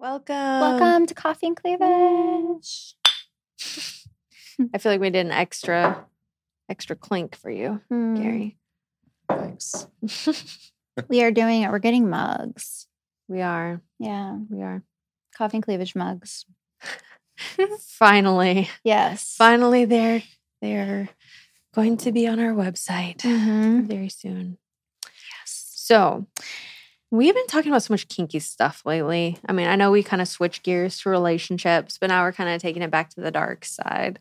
Welcome. Welcome to Coffee and Cleavage. I feel like we did an extra extra clink for you, Hmm. Gary. Thanks. We are doing it. We're getting mugs. we are. Yeah. We are. Coffee and Cleavage mugs. Finally. Yes. Finally they're they're going to be on our website Mhm. very soon. Yes. So we've been talking about so much kinky stuff lately. I mean, I know we kind of switched gears to relationships, but now we're kind of taking it back to the dark side.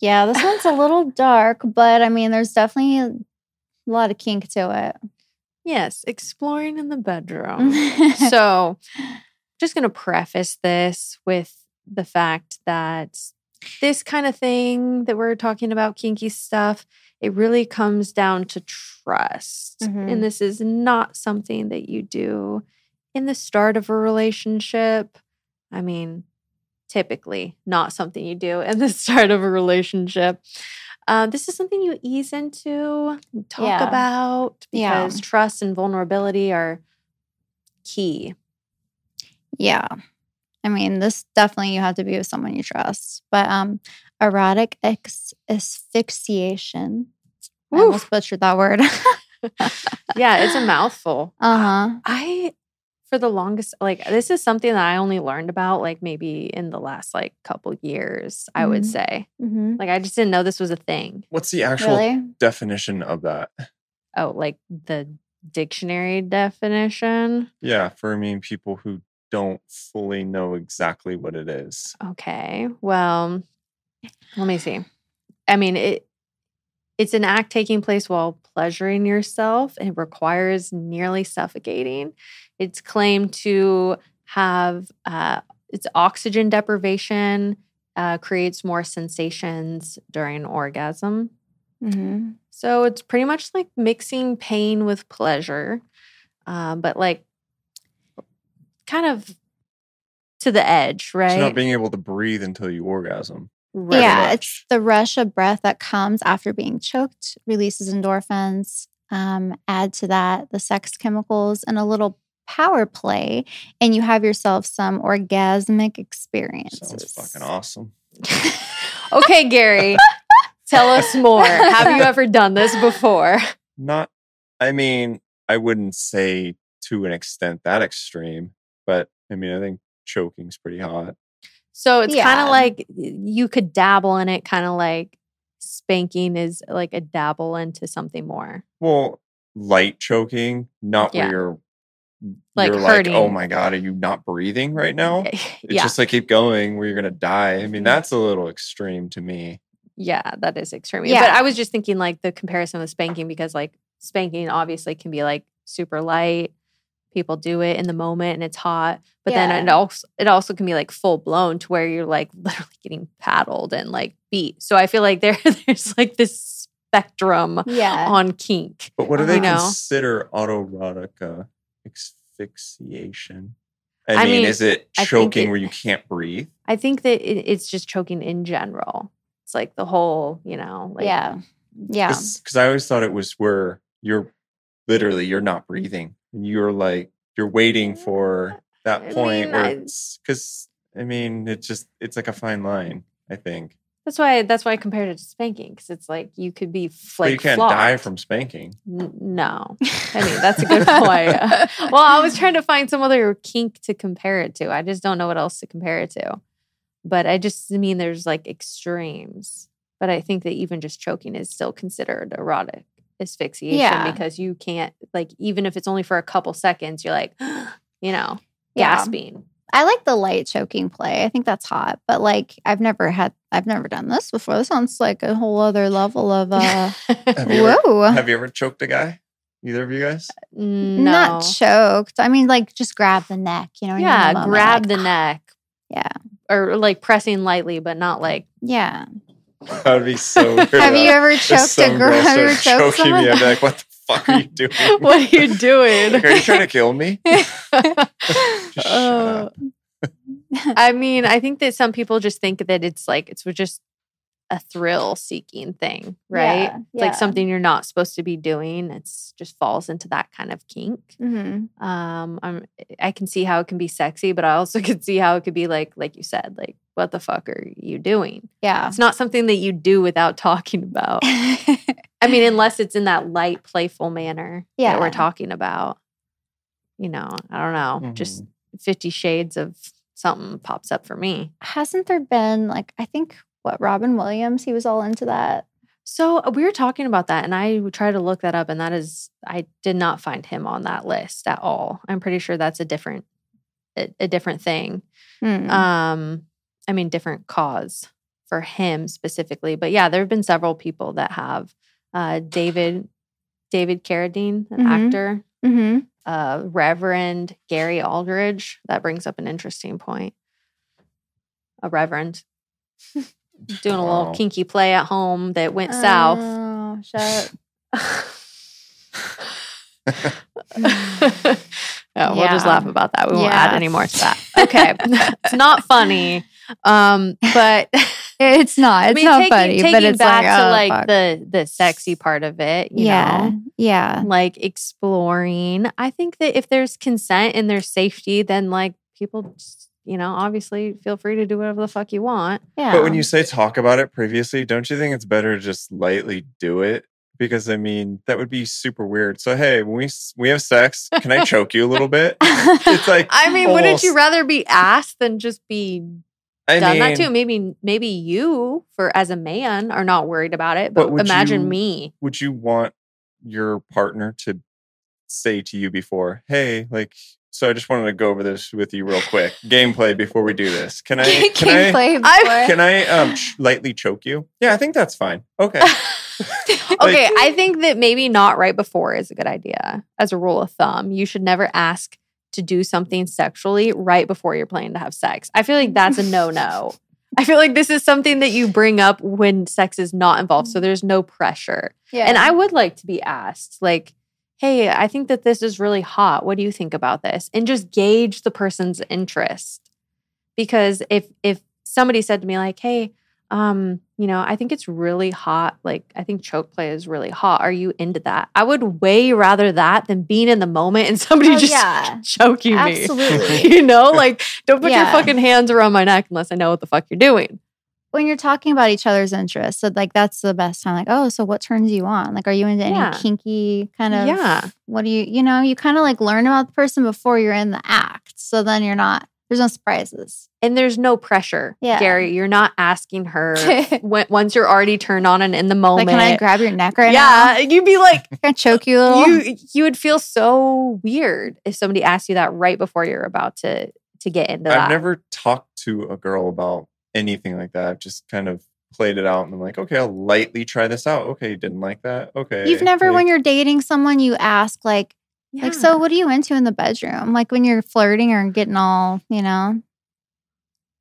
Yeah, this one's a little dark, but I mean, there's definitely a lot of kink to it. Yes, exploring in the bedroom. so just going to preface this with the fact that this kind of thing that we're talking about kinky stuff it really comes down to trust Mhm. and this is not something that you do in the start of a relationship i mean typically not something you do in the start of a relationship uh, this is something you ease into talk Yeah. about Yeah. because trust and vulnerability are key yeah. I mean, this definitely you have to be with someone you trust. But um erotic ex- asphyxiation. I almost butchered that word. yeah, it's a mouthful. uh-huh. I, for the longest, like, this is something that I only learned about, like, maybe in the last, like, couple years, I would Mhm. say. hmm Like, I just didn't know this was a thing. What's the actual Really? definition of that? Oh, like the dictionary definition. Yeah, for I mean people who don't fully know exactly what it is. Okay. Well, let me see. I mean, it it's an act taking place while pleasuring yourself. It requires nearly suffocating. It's claimed to have uh, it's oxygen deprivation, uh, creates more sensations during orgasm. hmm So it's pretty much like mixing pain with pleasure, um, but like kind of to the edge, right? It's not being able to breathe until you orgasm. Right. Yeah, much. it's the rush of breath that comes after being choked, releases endorphins. Um, add to that the sex chemicals and a little power play, and you have yourself some orgasmic experiences. Sounds fucking awesome. okay, Gary, tell us more. Have you ever done this before? Not I mean, I wouldn't say to an extent that extreme, but I mean I think choking's pretty hot. So it's kind of like you could dabble in it, kind of like spanking is like a dabble into something more. Well, light choking, not Yeah. where you're Like you're hurting. like, oh my god, are you not breathing right now? It's yeah, just like keep going where you're gonna die. I mean, Mhm. that's a little extreme to me. yeah, that is extreme. Yeah. But I was just thinking like the comparison with spanking because like spanking obviously can be like super light. People do it in the moment and it's hot, but then it also it also can be like full blown to where you're like literally getting paddled and like beat. So I feel like there there's like this spectrum Yeah. on kink. But what do they know? consider autoerotic asphyxiation? I, I mean, mean, is it choking it- where you can't breathe? I think that it, it's just choking in general. It's like the whole, you know, like yeah. Yeah. Because I always thought it was where you're literally you're not breathing and you're like you're waiting for that I point mean, where it's because I mean it's just it's like a fine line. I think, That's why that's why I compared it to spanking because it's like you could be f- but you can't die from spanking. N- no, I mean that's a good point. well, I was trying to find some other kink to compare it to. I just don't know what else to compare it to. But I just mean there's like extremes. But I think that even just choking is still considered erotic asphyxiation Yeah. because you can't like even if it's only for a couple seconds, you're like, you know, Yeah. gasping. I like the light choking play. I think that's hot. But like I've never had I've never done this before. This sounds like a whole other level of uh Have you, ever, whoa. have you ever choked a guy? Either of you guys? no. Not choked. I mean like just grab the neck, you know. when you're in yeah, moment, grab like, the neck. Yeah. Or like pressing lightly, but not like Yeah. That would be so weird. Have you ever choked a girl? Have you ever choked choking me. I'd be like, "What the fuck are you doing? what are you doing? Like, are you trying to kill me?" Uh. I mean, I think that some people just think that it's like it's just a thrill seeking thing, right? Yeah, It's like something you're not supposed to be doing. It's just falls into that kind of kink. Mhm. Um, I'm, I can see how it can be sexy, but I also can see how it could be like, like you said, like, what the fuck are you doing? Yeah. It's not something that you do without talking about. I mean, unless it's in that light, playful manner that Yeah. we're talking about. You know, I don't know. Just Fifty Shades of something pops up for me. Hasn't there been like I think what Robin Williams? He was all into that. So uh, we were talking about that, and I tried to look that up, and that is, I did not find him on that list at all. I'm pretty sure that's a different, a, a different thing. Hmm. Um, I mean, different cause for him specifically. But yeah, there have been several people that have. Uh, David, David Carradine, an Mhm. actor. hmm Uh, Reverend Gary Aldridge. That brings up an interesting point. A reverend doing a little Wow. kinky play at home that went south. Oh, shut. oh, we'll just laugh about that. We won't add any more to that. Okay. it's not funny. Um, but It's not. It's I mean, not taking, funny, taking but it's back like, to oh, like fuck. the the sexy part of it, you yeah, know, yeah, like exploring. I think that if there's consent and there's safety, then like people, just, you know, obviously feel free to do whatever the fuck you want. yeah. But when you say talk about it previously, don't you think it's better to just lightly do it? Because I mean, that would be super weird. So hey, when we we have sex, can I choke you a little bit? It's like I mean, wouldn't you rather be asked than just be I done mean, that too? Maybe maybe you for as a man are not worried about it, But but, imagine you- me. would you want your partner to say to you before, hey, like, so I just wanted to go over this with you real quick, gameplay before we do this. Can I? Can I? Gameplay I- before. Can I um ch- lightly choke you? Yeah, I think that's fine. Okay. okay, I think that maybe not right before is a good idea. As a rule of thumb, you should never ask to do something sexually right before you're planning to have sex. I feel like that's a no no. I feel like this is something that you bring up when sex is not involved, so there's no pressure. yeah. And I would like to be asked, like, hey, I think that this is really hot. What do you think about this? And just gauge the person's interest. Because if if somebody said to me, like, hey, um, you know, I think it's really hot. Like, I think choke play is really hot. Are you into that? I would way rather that than being in the moment and somebody Oh, just yeah. choking me. Absolutely. you know, like, don't put your fucking hands around my neck unless I know what the fuck you're doing. When you're talking about each other's interests, so like that's the best time. Like, oh, so what turns you on? Like, are you into any Yeah. kinky kind of? Yeah. What do you? You know, you kind of like learn about the person before you're in the act. So then you're not. There's no surprises. And there's no pressure, Yeah. Gary. You're not asking her when, once you're already turned on and in the moment. can I grab your neck right yeah, now? you'd be like, Can I choke you a little? you you would feel so weird if somebody asked you that right before you're about to to get into that. I've never talked to a girl about anything like that. I've just kind of played it out and I'm like, okay, I'll lightly try this out. Okay, you didn't mm. like that. Okay. You've never, like, when you're dating someone, you ask like, like, so what are you into in the bedroom? Like when you're flirting or getting all, you know,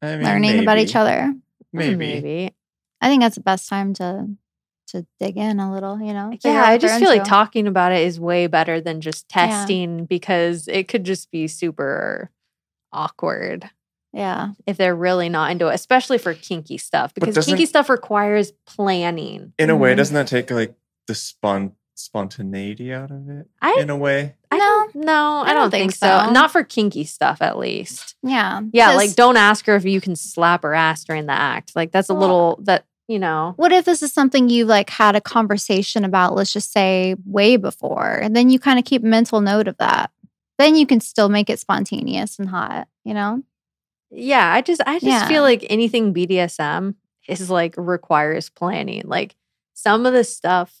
I mean, learning about each other. Maybe. maybe. I think that's the best time to to dig in a little, you know. Yeah, I just feel like talking about it is way better than just Yeah. testing because it could just be super awkward Yeah. if they're really not into it, especially for kinky stuff because kinky stuff requires planning. In a way, doesn't mm-hmm. that take like the spon- spontaneity out of it? I In a way. I No. don't, no, I, don't, think, so. so. Not for kinky stuff, at least. Yeah. yeah. like don't ask her if you can slap her ass during the act. Like that's a Well- little that you know. what if this is something you've like had a conversation about, let's just say way before, and then you kind of keep mental note of that. Then you can still make it spontaneous and hot, you know? Yeah, I just I just Yeah. feel like anything BDSM is like requires planning. Like some of the stuff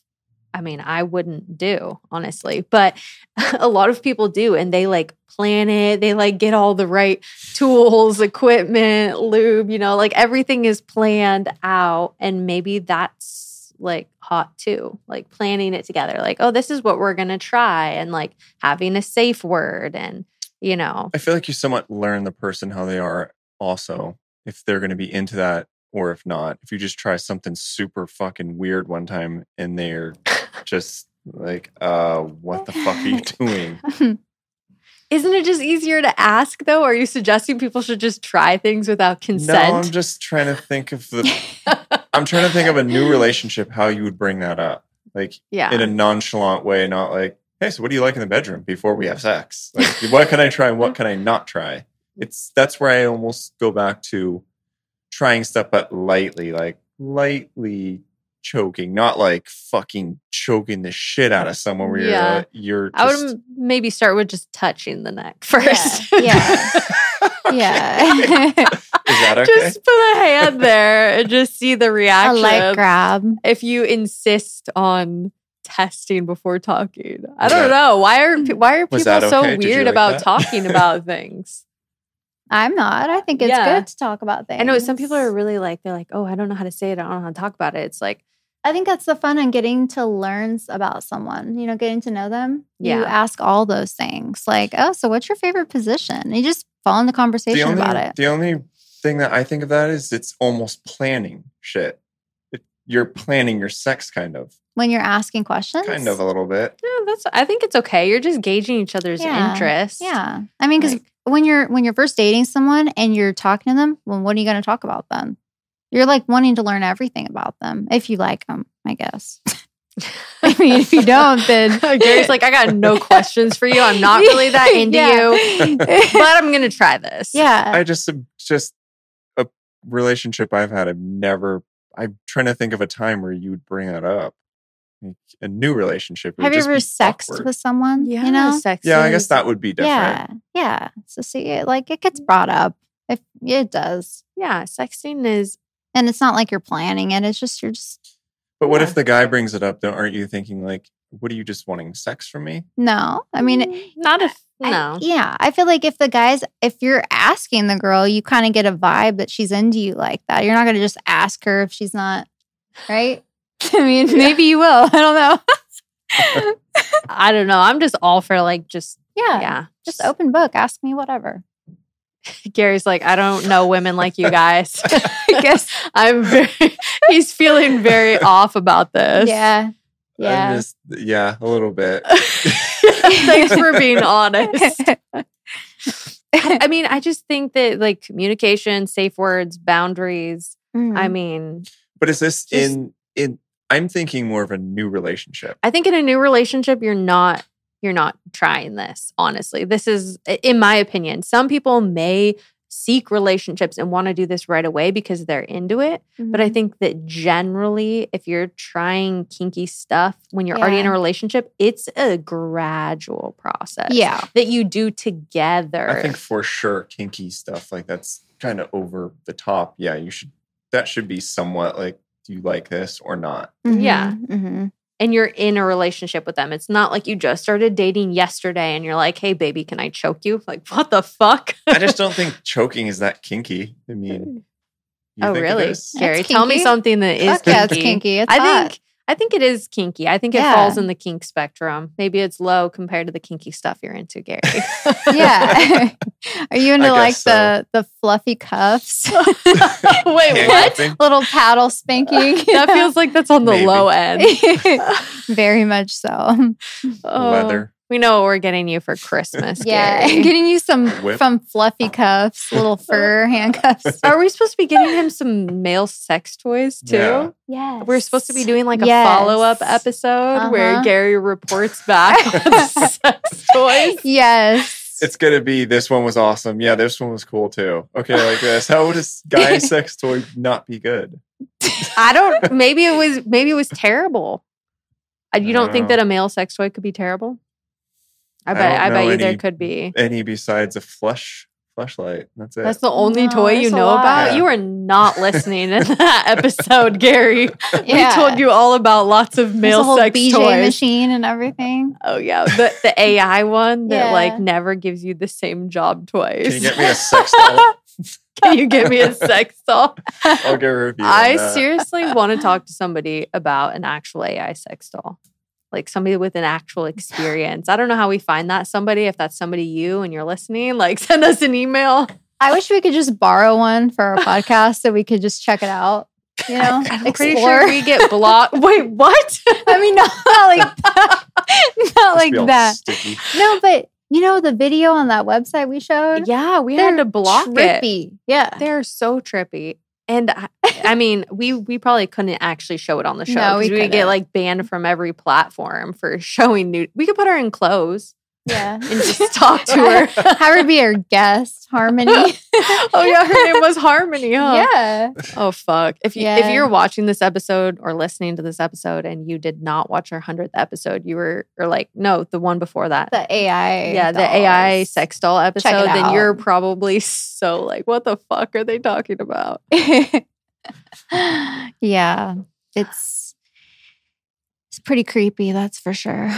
I mean, I wouldn't do, honestly, but a lot of people do and they like plan it. They like get all the right tools, equipment, lube, you know, like everything is planned out and maybe that's like hot too. Like planning it together. Like, oh, this is what we're going to try and like having a safe word and you know. I feel like you somewhat learn the person how they are also, if they're going to be into that or if not. If you just try something super fucking weird one time and they're just like, uh, what the fuck are you doing? Isn't it just easier to ask though? Are you suggesting people should just try things without consent? No, I'm just trying to think of the. I'm trying to think of a new relationship, how you would bring that up. Like yeah. in a nonchalant way, not like, hey, so what do you like in the bedroom before we have sex? Like, what can I try and what can I not try? It's that's where I almost go back to trying stuff, but lightly, like lightly choking, not like fucking choking the shit out of someone where Yeah. you're, you're I would m- maybe start with just touching the neck first. yeah. Yeah. Is that okay? just put a hand there and just see the reaction. a light grab. if you insist on testing before talking. I don't that- know. Why are why are people that so okay? Did you weird like about that? talking about things? I'm not. I think it's Yeah. good to talk about things. I know some people are really like they're like, "Oh, I don't know how to say it. I don't know how to talk about it." It's like, I think that's the fun in getting to learn about someone, you know, getting to know them. You Yeah. ask all those things like, oh, so what's your favorite position? And you just fall into the conversation only, about it. the only thing that I think of that is it's almost planning shit. It, you're planning your sex kind of, When you're asking questions. kind of a little bit. yeah, that's. I think it's okay. You're just gauging each other's Yeah. interests. Yeah. I mean, because Like- when you're when you're first dating someone and you're talking to them, well, what are you going to talk about then? You're like wanting to learn everything about them if you like them, I guess. I mean, if you don't, then Gary's like, I got no questions for you. I'm not really that into you, you. but I'm gonna try this. yeah. I just um, just a relationship I've had. I've never. I'm trying to think of a time where you would bring that up. Like, a new relationship. Have you ever sexed awkward. with someone? yeah, You know? sex Yeah, I guess that would be different. Yeah. Yeah. So see like it gets brought up. If it does. Yeah, sexting is And it's not like you're planning it. It's just you're just But what if the guy brings it up? Then aren't you thinking like, what are you just wanting sex from me? no. I mean Mm, not if I- no. yeah. I feel like if the guys if you're asking the girl, you kind of get a vibe that she's into you like that. You're not gonna just ask her if she's not right. I mean, maybe you will. I don't know. I don't know. I'm just all for like just yeah. yeah. Just open book. Ask me whatever. Gary's like, I don't know women like you guys. I guess I'm very he's feeling very off about this. Yeah. I'm Yeah. just- yeah, a little bit. Thanks for being honest. I mean, I just think that like communication, safe words, boundaries. Mhm. I mean, But is this Just- in in? I'm thinking more of a new relationship. I think in a new relationship, you're not you're not trying this. Honestly, this is, in my opinion, some people may seek relationships and want to do this right away because they're into it. But I Mhm. think that generally, if you're trying kinky stuff when you're already in a relationship, it's a gradual process. yeah. That you do together. I think for sure, kinky stuff like that's kind of over the top. Yeah, you should. That should be somewhat like, do you like this or not? Yeah. hmm and you're in a relationship with them. It's not like you just started dating yesterday and you're like, hey, baby, can I choke you? Like, what the fuck? I just don't think choking is that kinky. I mean, you oh, think really? is? Gary, tell me something that is Fuck kinky. yeah, it's kinky. It's I hot. think I think it is kinky. I think it Yeah. falls in the kink spectrum. Maybe it's low compared to the kinky stuff you're into, Gary. yeah. Are you into like guess the the fluffy cuffs? Wait, what? Little paddle spanking. That feels like that's on the Maybe. low end. very much so. Oh, Leather. We know what we're getting you for Christmas. Yeah, Gary. getting you some Whip. some fluffy cuffs, little fur handcuffs. Are we supposed to be getting him some male sex toys too? Yeah. Yes, We're supposed to be doing like a Yes. follow up episode where Uh-huh. Gary reports back on sex toys. Yes, It's gonna be this one was awesome. Yeah, this one was cool too. Okay, like this. How would a s- guy sex toy not be good? I don't. Maybe it was. Maybe it was terrible. Uh, You don't don't think know. that a male sex toy could be terrible? I I bet. don't I, bet you there could be. Any besides a flush Fleshlight. That's it. That's the only No, toy you know about. Yeah. You are not listening in that episode, Gary. Yeah. We told you all about lots of There's male a whole sex BJ toys. machine and everything. Oh yeah, the the AI one that Yeah. like never gives you the same job twice. Can you get me a sex doll? Can you get me a sex doll? I'll give her a review. on I that. seriously want to talk to somebody about an actual AI sex doll. Like somebody with an actual experience. I don't know how we find that somebody. If that's somebody you and you're listening, like send us an email. I wish we could just borrow one for our podcast so we could just check it out. You know, I'm pretty sure we get blocked. Wait, what? I mean, not, not like that. not like that. Sticky. No, but you know the video on that website we showed. yeah, we had to block it. Yeah, They're so trippy. And I, I mean, we we probably couldn't actually show it on the show. No, 'cause we we get like banned from every platform for showing nude. We could put her in clothes Yeah. and just talk to her. Have her be our guest, Harmony. oh yeah, her name was Harmony. Huh? Yeah. Oh fuck! If you if you're watching this episode or listening to this episode and you did not watch our hundredth episode, you were or like no, the one before that. The AI. yeah, the AI sex doll episode. Then you're probably so like, what the fuck are they talking about? yeah. It's it's pretty creepy, that's for sure.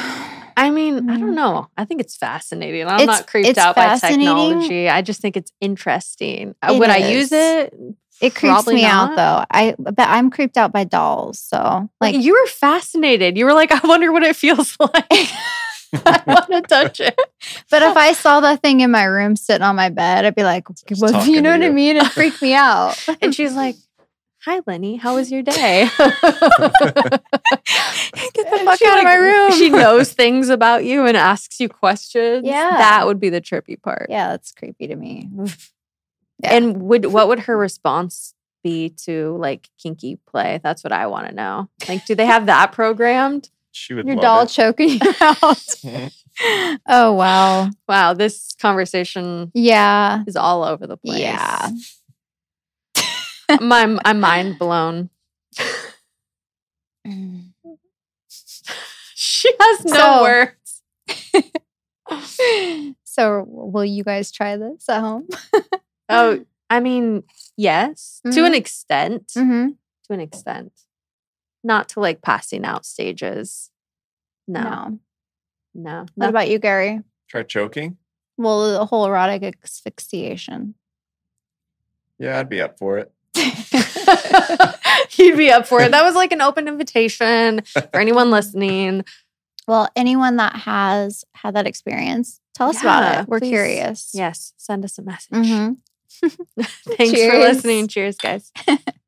I mean, I don't know. I think it's fascinating. I'm It's- not creeped it's out by technology. I just think it's interesting. Uh, It Would I use it? It creeps Probably me not. out though. I but I'm creeped out by dolls. So Like like you were fascinated. You were like, I wonder what it feels like. I want to touch it. but if I saw that thing in my room sitting on my bed, I'd be like, well, you know to what I mean? It freaked me out. And she's like, Hi, Lynnie. How was your day? Get the fuck She, out of my room. She knows things about you and asks you questions. Yeah. That would be the trippy part. Yeah, that's creepy to me. Yeah. And would what would her response be to like kinky play? That's what I want to know. Like, do they have that programmed? She would Your love doll it. choking you out. oh wow. Wow, this conversation Yeah. is all over the place. Yeah. My I'm mind blown. She has no So- words. so will you guys try this at home? Oh, I mean, yes, to an extent. Mm-hmm. To an extent, not to like passing out stages. No, No. no. What about you, Gary? Try choking. Well, the whole erotic asphyxiation. Yeah, I'd be up for it. You'd be up for it. That was like an open invitation for anyone listening. well, anyone that has had that experience, tell us Yeah, about it. We're please. curious. Yes, send us a message. Mhm. Thanks for listening. Cheers, guys.